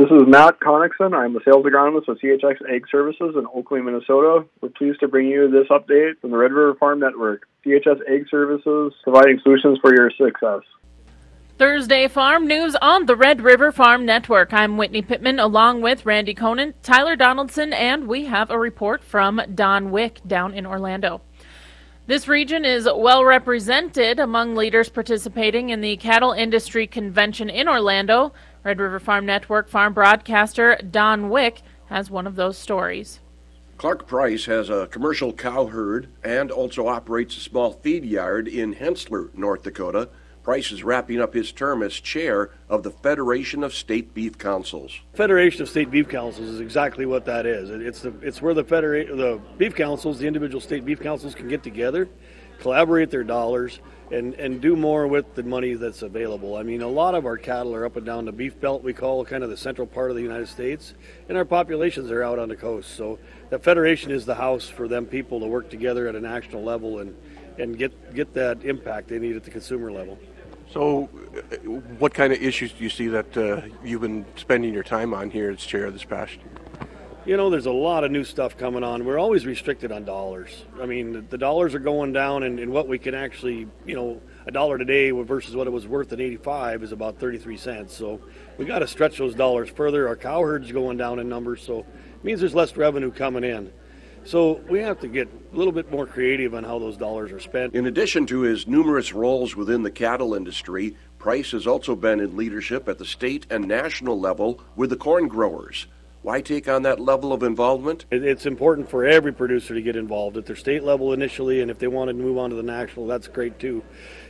This is Matt Connickson. I'm the sales agronomist with CHS Ag Services in Oakley, Minnesota. We're pleased to bring you this update from the Red River Farm Network. CHS Ag Services providing solutions for your success. Thursday Farm News on the Red River Farm Network. I'm Whitney Pittman along with Randy Koenen, Tyler Donaldson, and we have a report from Don Wick down in Orlando. This region is well represented among leaders participating in the Cattle Industry Convention in Orlando. Red River Farm Network farm broadcaster Don Wick has one of those stories. Clark Price has a commercial cow herd and also operates a small feed yard in Hensler, North Dakota. Price is wrapping up his term as chair of the Federation of State Beef Councils. Federation of State Beef Councils is exactly what that is. It's the it's where the federa- the beef councils, the individual state beef councils, can get together, collaborate their dollars, and, and do more with the money that's available. I mean, a lot of our cattle are up and down the beef belt, we call kind of the central part of the United States, and our populations are out on the coast. So the federation is the house for them people to work together at a national level and, and get, get that impact they need at the consumer level. So, uh, what kind of issues do you see that uh, you've been spending your time on here as chair this past year? You know, there's a lot of new stuff coming on. We're always restricted on dollars. I mean, the dollars are going down, and, and what we can actually, you know, a dollar today versus what it was worth in 85 is about 33 cents. So we got to stretch those dollars further. Our cow herd's going down in numbers, so it means there's less revenue coming in. So we have to get a little bit more creative on how those dollars are spent. In addition to his numerous roles within the cattle industry, Price has also been in leadership at the state and national level with the corn growers. Why take on that level of involvement? It's important for every producer to get involved at their state level initially, and if they want to move on to the national, that's great too.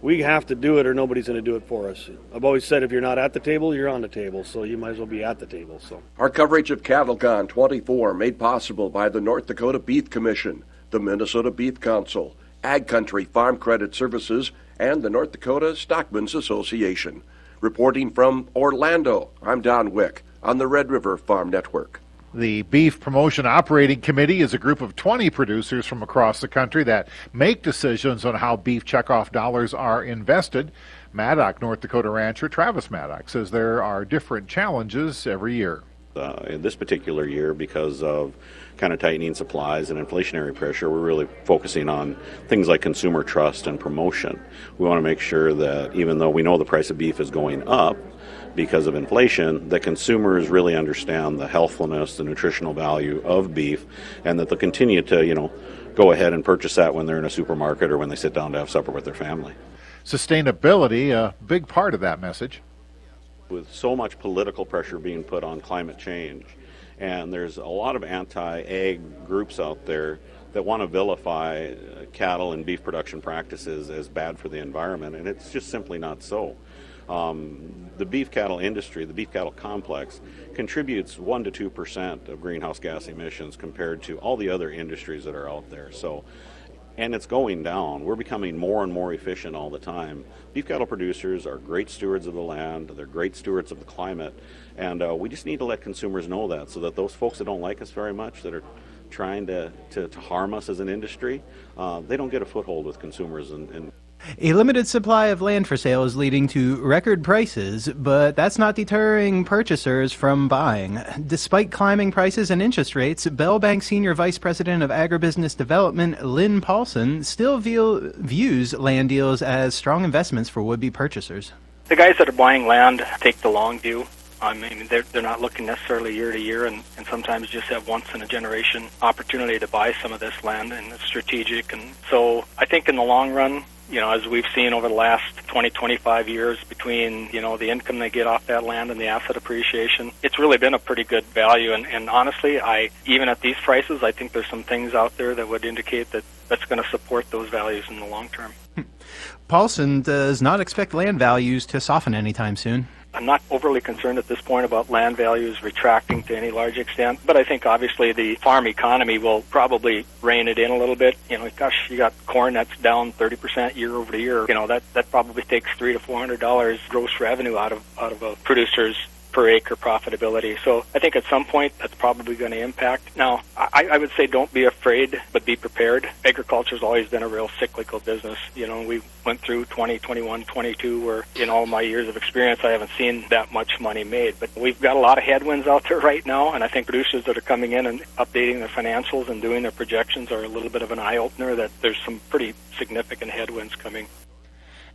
We have to do it, or nobody's going to do it for us. I've always said if you're not at the table, you're on the table, so you might as well be at the table. So our coverage of CattleCon 24 made possible by the North Dakota Beef Commission, the Minnesota Beef Council, Ag Country Farm Credit Services, and the North Dakota Stockmen's Association. Reporting from Orlando, I'm Don Wick on the Red River Farm Network. The Beef Promotion Operating Committee is a group of 20 producers from across the country that make decisions on how beef checkoff dollars are invested. Maddock, North Dakota rancher Travis Maddock says there are different challenges every year. Uh, in this particular year, because of kind of tightening supplies and inflationary pressure, we're really focusing on things like consumer trust and promotion. We want to make sure that even though we know the price of beef is going up, because of inflation, that consumers really understand the healthfulness, the nutritional value of beef, and that they'll continue to, you know, go ahead and purchase that when they're in a supermarket or when they sit down to have supper with their family. Sustainability, a big part of that message. With so much political pressure being put on climate change, and there's a lot of anti egg groups out there that want to vilify uh, cattle and beef production practices as bad for the environment, and it's just simply not so. Um, the beef cattle industry, the beef cattle complex, contributes 1 to 2 percent of greenhouse gas emissions compared to all the other industries that are out there. So, and it's going down. We're becoming more and more efficient all the time. Beef cattle producers are great stewards of the land, they're great stewards of the climate, and uh, we just need to let consumers know that so that those folks that don't like us very much, that are trying to, to, to harm us as an industry, uh, they don't get a foothold with consumers and, and a limited supply of land for sale is leading to record prices, but that's not deterring purchasers from buying. Despite climbing prices and interest rates, Bell Bank Senior Vice President of Agribusiness Development Lynn Paulson still view, views land deals as strong investments for would be purchasers. The guys that are buying land take the long view. I mean, they're, they're not looking necessarily year to year and, and sometimes just have once in a generation opportunity to buy some of this land and it's strategic. And so I think in the long run, you know, as we've seen over the last 20, 25 years between, you know, the income they get off that land and the asset appreciation, it's really been a pretty good value. And, and honestly, I, even at these prices, I think there's some things out there that would indicate that that's going to support those values in the long term. Hmm. Paulson does not expect land values to soften anytime soon. I'm not overly concerned at this point about land values retracting to any large extent, but I think obviously the farm economy will probably rein it in a little bit. You know, gosh, you got corn that's down 30% year over year. You know, that that probably takes three to four hundred dollars gross revenue out of out of a producer's per acre profitability. So I think at some point that's probably going to impact. Now, I, I would say don't be afraid, but be prepared. Agriculture has always been a real cyclical business. You know, we went through 20, 21, 22, where in all my years of experience, I haven't seen that much money made. But we've got a lot of headwinds out there right now, and I think producers that are coming in and updating their financials and doing their projections are a little bit of an eye opener that there's some pretty significant headwinds coming.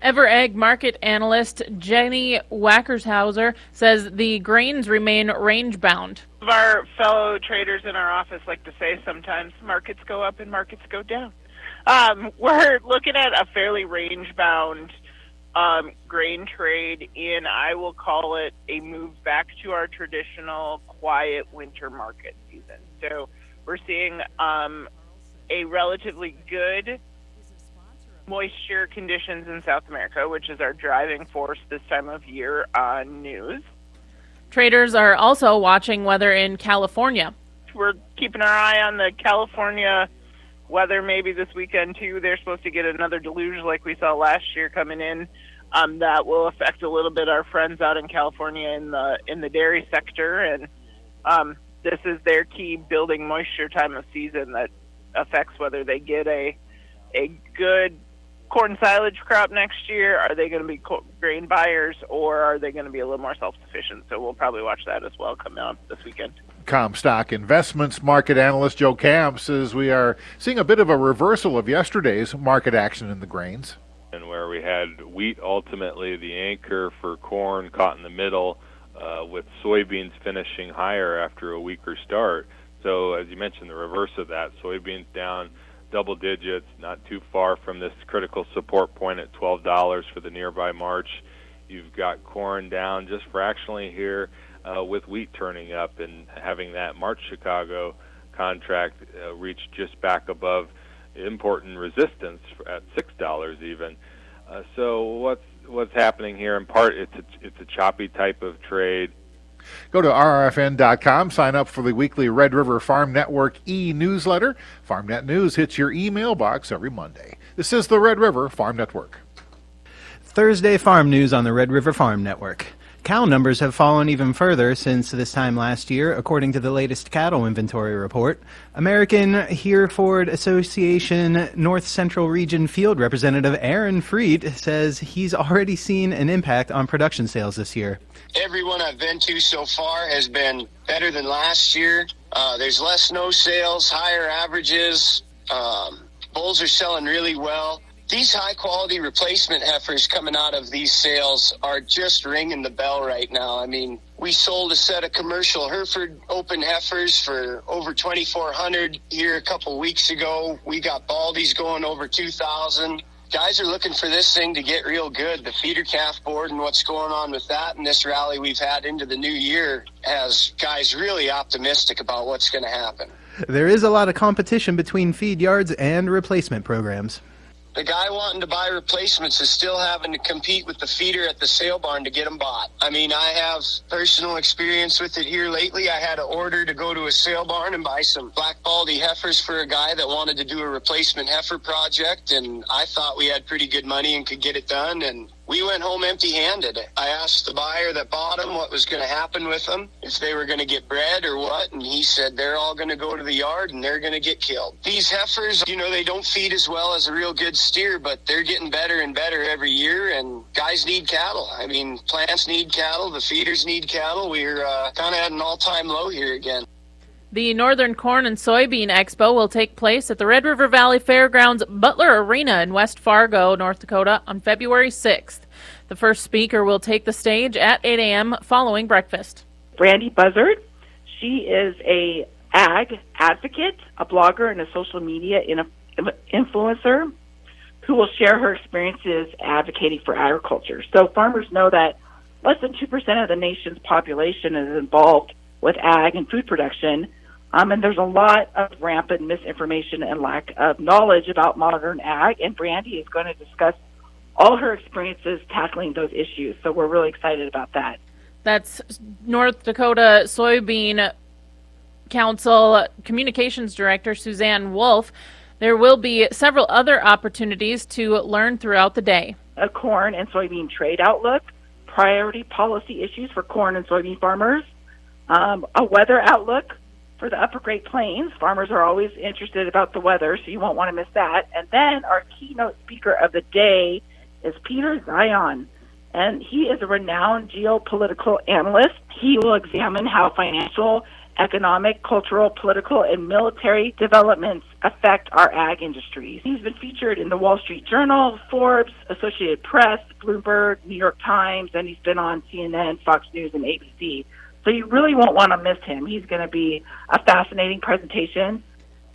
EverAg market analyst Jenny Wackershauser says the grains remain range bound. Our fellow traders in our office like to say sometimes markets go up and markets go down. Um, we're looking at a fairly range bound um, grain trade and I will call it a move back to our traditional quiet winter market season. So we're seeing um, a relatively good moisture conditions in South America, which is our driving force this time of year on news. Traders are also watching weather in California. We're keeping our eye on the California weather maybe this weekend too. They're supposed to get another deluge like we saw last year coming in. Um, that will affect a little bit our friends out in California in the in the dairy sector, and um, this is their key building moisture time of season that affects whether they get a a good corn silage crop next year? Are they going to be grain buyers or are they going to be a little more self sufficient? So we'll probably watch that as well coming up this weekend. Comstock Investments market analyst Joe Camp says we are seeing a bit of a reversal of yesterday's market action in the grains. And where we had wheat ultimately the anchor for corn caught in the middle, uh, with soybeans finishing higher after a weaker start. So, as you mentioned, the reverse of that soybeans down double digits, not too far from this critical support point at $12 for the nearby March. You've got corn down just fractionally here uh, with wheat turning up and having that March Chicago contract uh, reach just back above important resistance at $6 even. Uh, so what's what's happening here in part it's a, it's a choppy type of trade Go to rfn.com, sign up for the weekly Red River Farm Network e newsletter. FarmNet News hits your email box every Monday. This is the Red River Farm Network. Thursday farm news on the Red River Farm Network. Cow numbers have fallen even further since this time last year, according to the latest cattle inventory report. American Hereford Association North Central Region Field Representative Aaron Freed says he's already seen an impact on production sales this year. Everyone I've been to so far has been better than last year. Uh, there's less no sales, higher averages. Um, bulls are selling really well these high quality replacement heifers coming out of these sales are just ringing the bell right now. I mean, we sold a set of commercial Hereford open heifers for over 2400 here a couple weeks ago. We got Baldies going over 2000. Guys are looking for this thing to get real good. The feeder calf board and what's going on with that and this rally we've had into the new year has guys really optimistic about what's going to happen. There is a lot of competition between feed yards and replacement programs the guy wanting to buy replacements is still having to compete with the feeder at the sale barn to get them bought. I mean, I have personal experience with it here lately. I had an order to go to a sale barn and buy some black baldy heifers for a guy that wanted to do a replacement heifer project, and I thought we had pretty good money and could get it done. And we went home empty handed. I asked the buyer that bought them what was going to happen with them, if they were going to get bred or what, and he said they're all going to go to the yard and they're going to get killed. These heifers, you know, they don't feed as well as a real good steer, but they're getting better and better every year, and guys need cattle. I mean, plants need cattle, the feeders need cattle. We're uh, kind of at an all time low here again. The Northern Corn and Soybean Expo will take place at the Red River Valley Fairgrounds Butler Arena in West Fargo, North Dakota on February 6th. The first speaker will take the stage at 8 a.m. following breakfast. Brandi Buzzard. She is a ag advocate, a blogger, and a social media influencer who will share her experiences advocating for agriculture. So farmers know that less than 2% of the nation's population is involved with ag and food production. Um, and there's a lot of rampant misinformation and lack of knowledge about modern ag. And Brandi is going to discuss all her experiences tackling those issues. So we're really excited about that. That's North Dakota Soybean Council Communications Director Suzanne Wolf. There will be several other opportunities to learn throughout the day. A corn and soybean trade outlook, priority policy issues for corn and soybean farmers, um, a weather outlook for the Upper Great Plains. Farmers are always interested about the weather, so you won't want to miss that. And then our keynote speaker of the day is Peter Zeihan, and he is a renowned geopolitical analyst. He will examine how financial, economic, cultural, political, and military developments affect our ag industries. He's been featured in the Wall Street Journal, Forbes, Associated Press, Bloomberg, New York Times, and he's been on CNN, Fox News, and ABC. So you really won't want to miss him. He's going to be a fascinating presentation.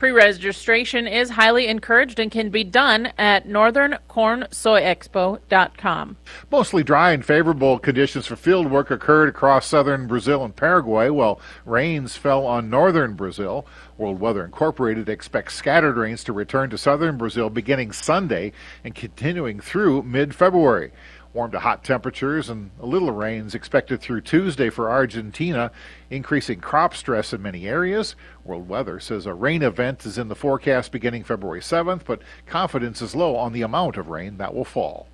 Pre registration is highly encouraged and can be done at northerncornsoyexpo.com. Mostly dry and favorable conditions for field work occurred across southern Brazil and Paraguay, while rains fell on northern Brazil. World Weather Incorporated expects scattered rains to return to southern Brazil beginning Sunday and continuing through mid February. Warm to hot temperatures and a little rains expected through Tuesday for Argentina, increasing crop stress in many areas. World Weather says a rain event is in the forecast beginning February 7th, but confidence is low on the amount of rain that will fall.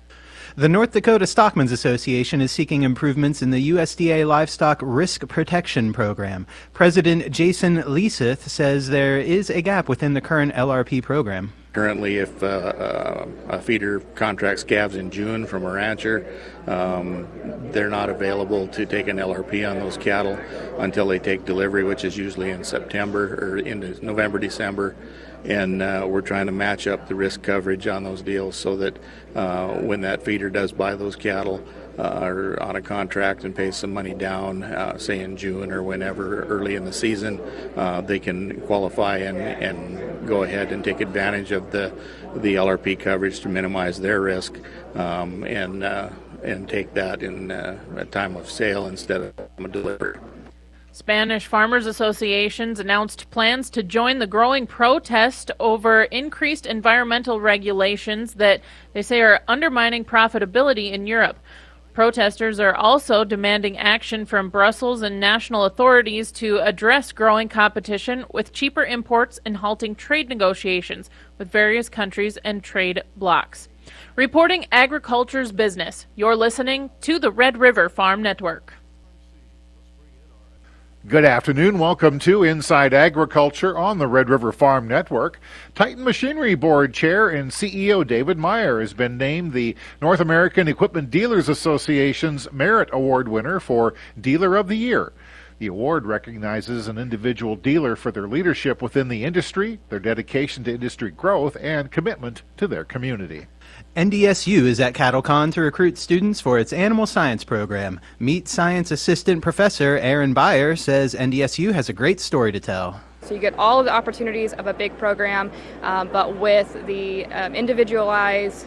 The North Dakota Stockmen's Association is seeking improvements in the USDA Livestock Risk Protection Program. President Jason Leiseth says there is a gap within the current LRP program. Currently, if uh, uh, a feeder contracts calves in June from a rancher, um, they're not available to take an LRP on those cattle until they take delivery, which is usually in September or into November, December. And uh, we're trying to match up the risk coverage on those deals so that uh, when that feeder does buy those cattle, uh, are on a contract and pay some money down, uh, say in June or whenever early in the season, uh, they can qualify and, and go ahead and take advantage of the the LRP coverage to minimize their risk um, and uh, and take that in uh, a time of sale instead of a delivery. Spanish Farmers Associations announced plans to join the growing protest over increased environmental regulations that they say are undermining profitability in Europe. Protesters are also demanding action from Brussels and national authorities to address growing competition with cheaper imports and halting trade negotiations with various countries and trade blocs. Reporting agriculture's business, you're listening to the Red River Farm Network. Good afternoon. Welcome to Inside Agriculture on the Red River Farm Network. Titan Machinery Board Chair and CEO David Meyer has been named the North American Equipment Dealers Association's Merit Award winner for Dealer of the Year. The award recognizes an individual dealer for their leadership within the industry, their dedication to industry growth, and commitment to their community. NDSU is at CattleCon to recruit students for its animal science program. Meat Science Assistant Professor Aaron Beyer says NDSU has a great story to tell. So you get all of the opportunities of a big program, um, but with the um, individualized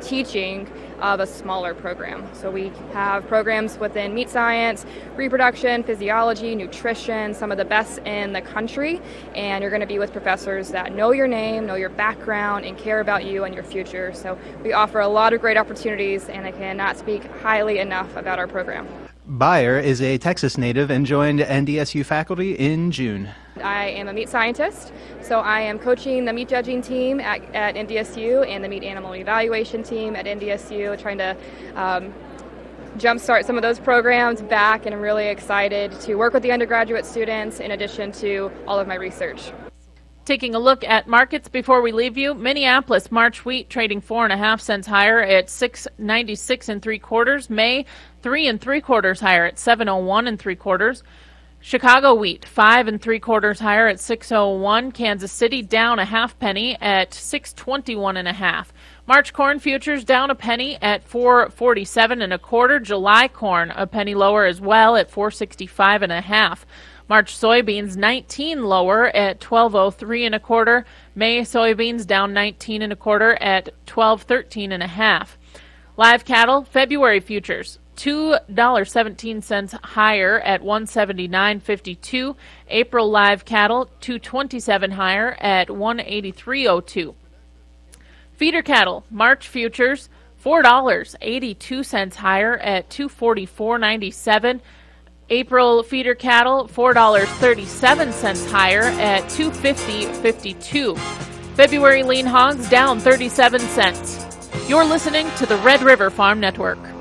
teaching of a smaller program. So we have programs within meat science, reproduction, physiology, nutrition, some of the best in the country, and you're going to be with professors that know your name, know your background, and care about you and your future. So we offer a lot of great opportunities, and I cannot speak highly enough about our program. Beyer is a Texas native and joined NDSU faculty in June. I am a meat scientist, so I am coaching the meat judging team at, at NDSU and the meat animal evaluation team at NDSU, trying to um, jumpstart some of those programs back, and I'm really excited to work with the undergraduate students in addition to all of my research. Taking a look at markets before we leave you, Minneapolis March wheat trading four and a half cents higher at six ninety six and three quarters. May three and three quarters higher at seven oh one and three quarters. Chicago wheat five and three quarters higher at six oh one. Kansas City down a half penny at six twenty one and a half. March corn futures down a penny at four forty seven and a quarter. July corn a penny lower as well at four sixty five and a half. March soybeans 19 lower at 1203 and a quarter. May soybeans down 19 and a quarter at 1213 and a half. Live cattle February futures $2.17 higher at 179.52. April live cattle 227 higher at 183.02. Feeder cattle March futures $4.82 higher at 244.97. April feeder cattle $4.37 higher at 250.52. February lean hogs down 37 cents. You're listening to the Red River Farm Network.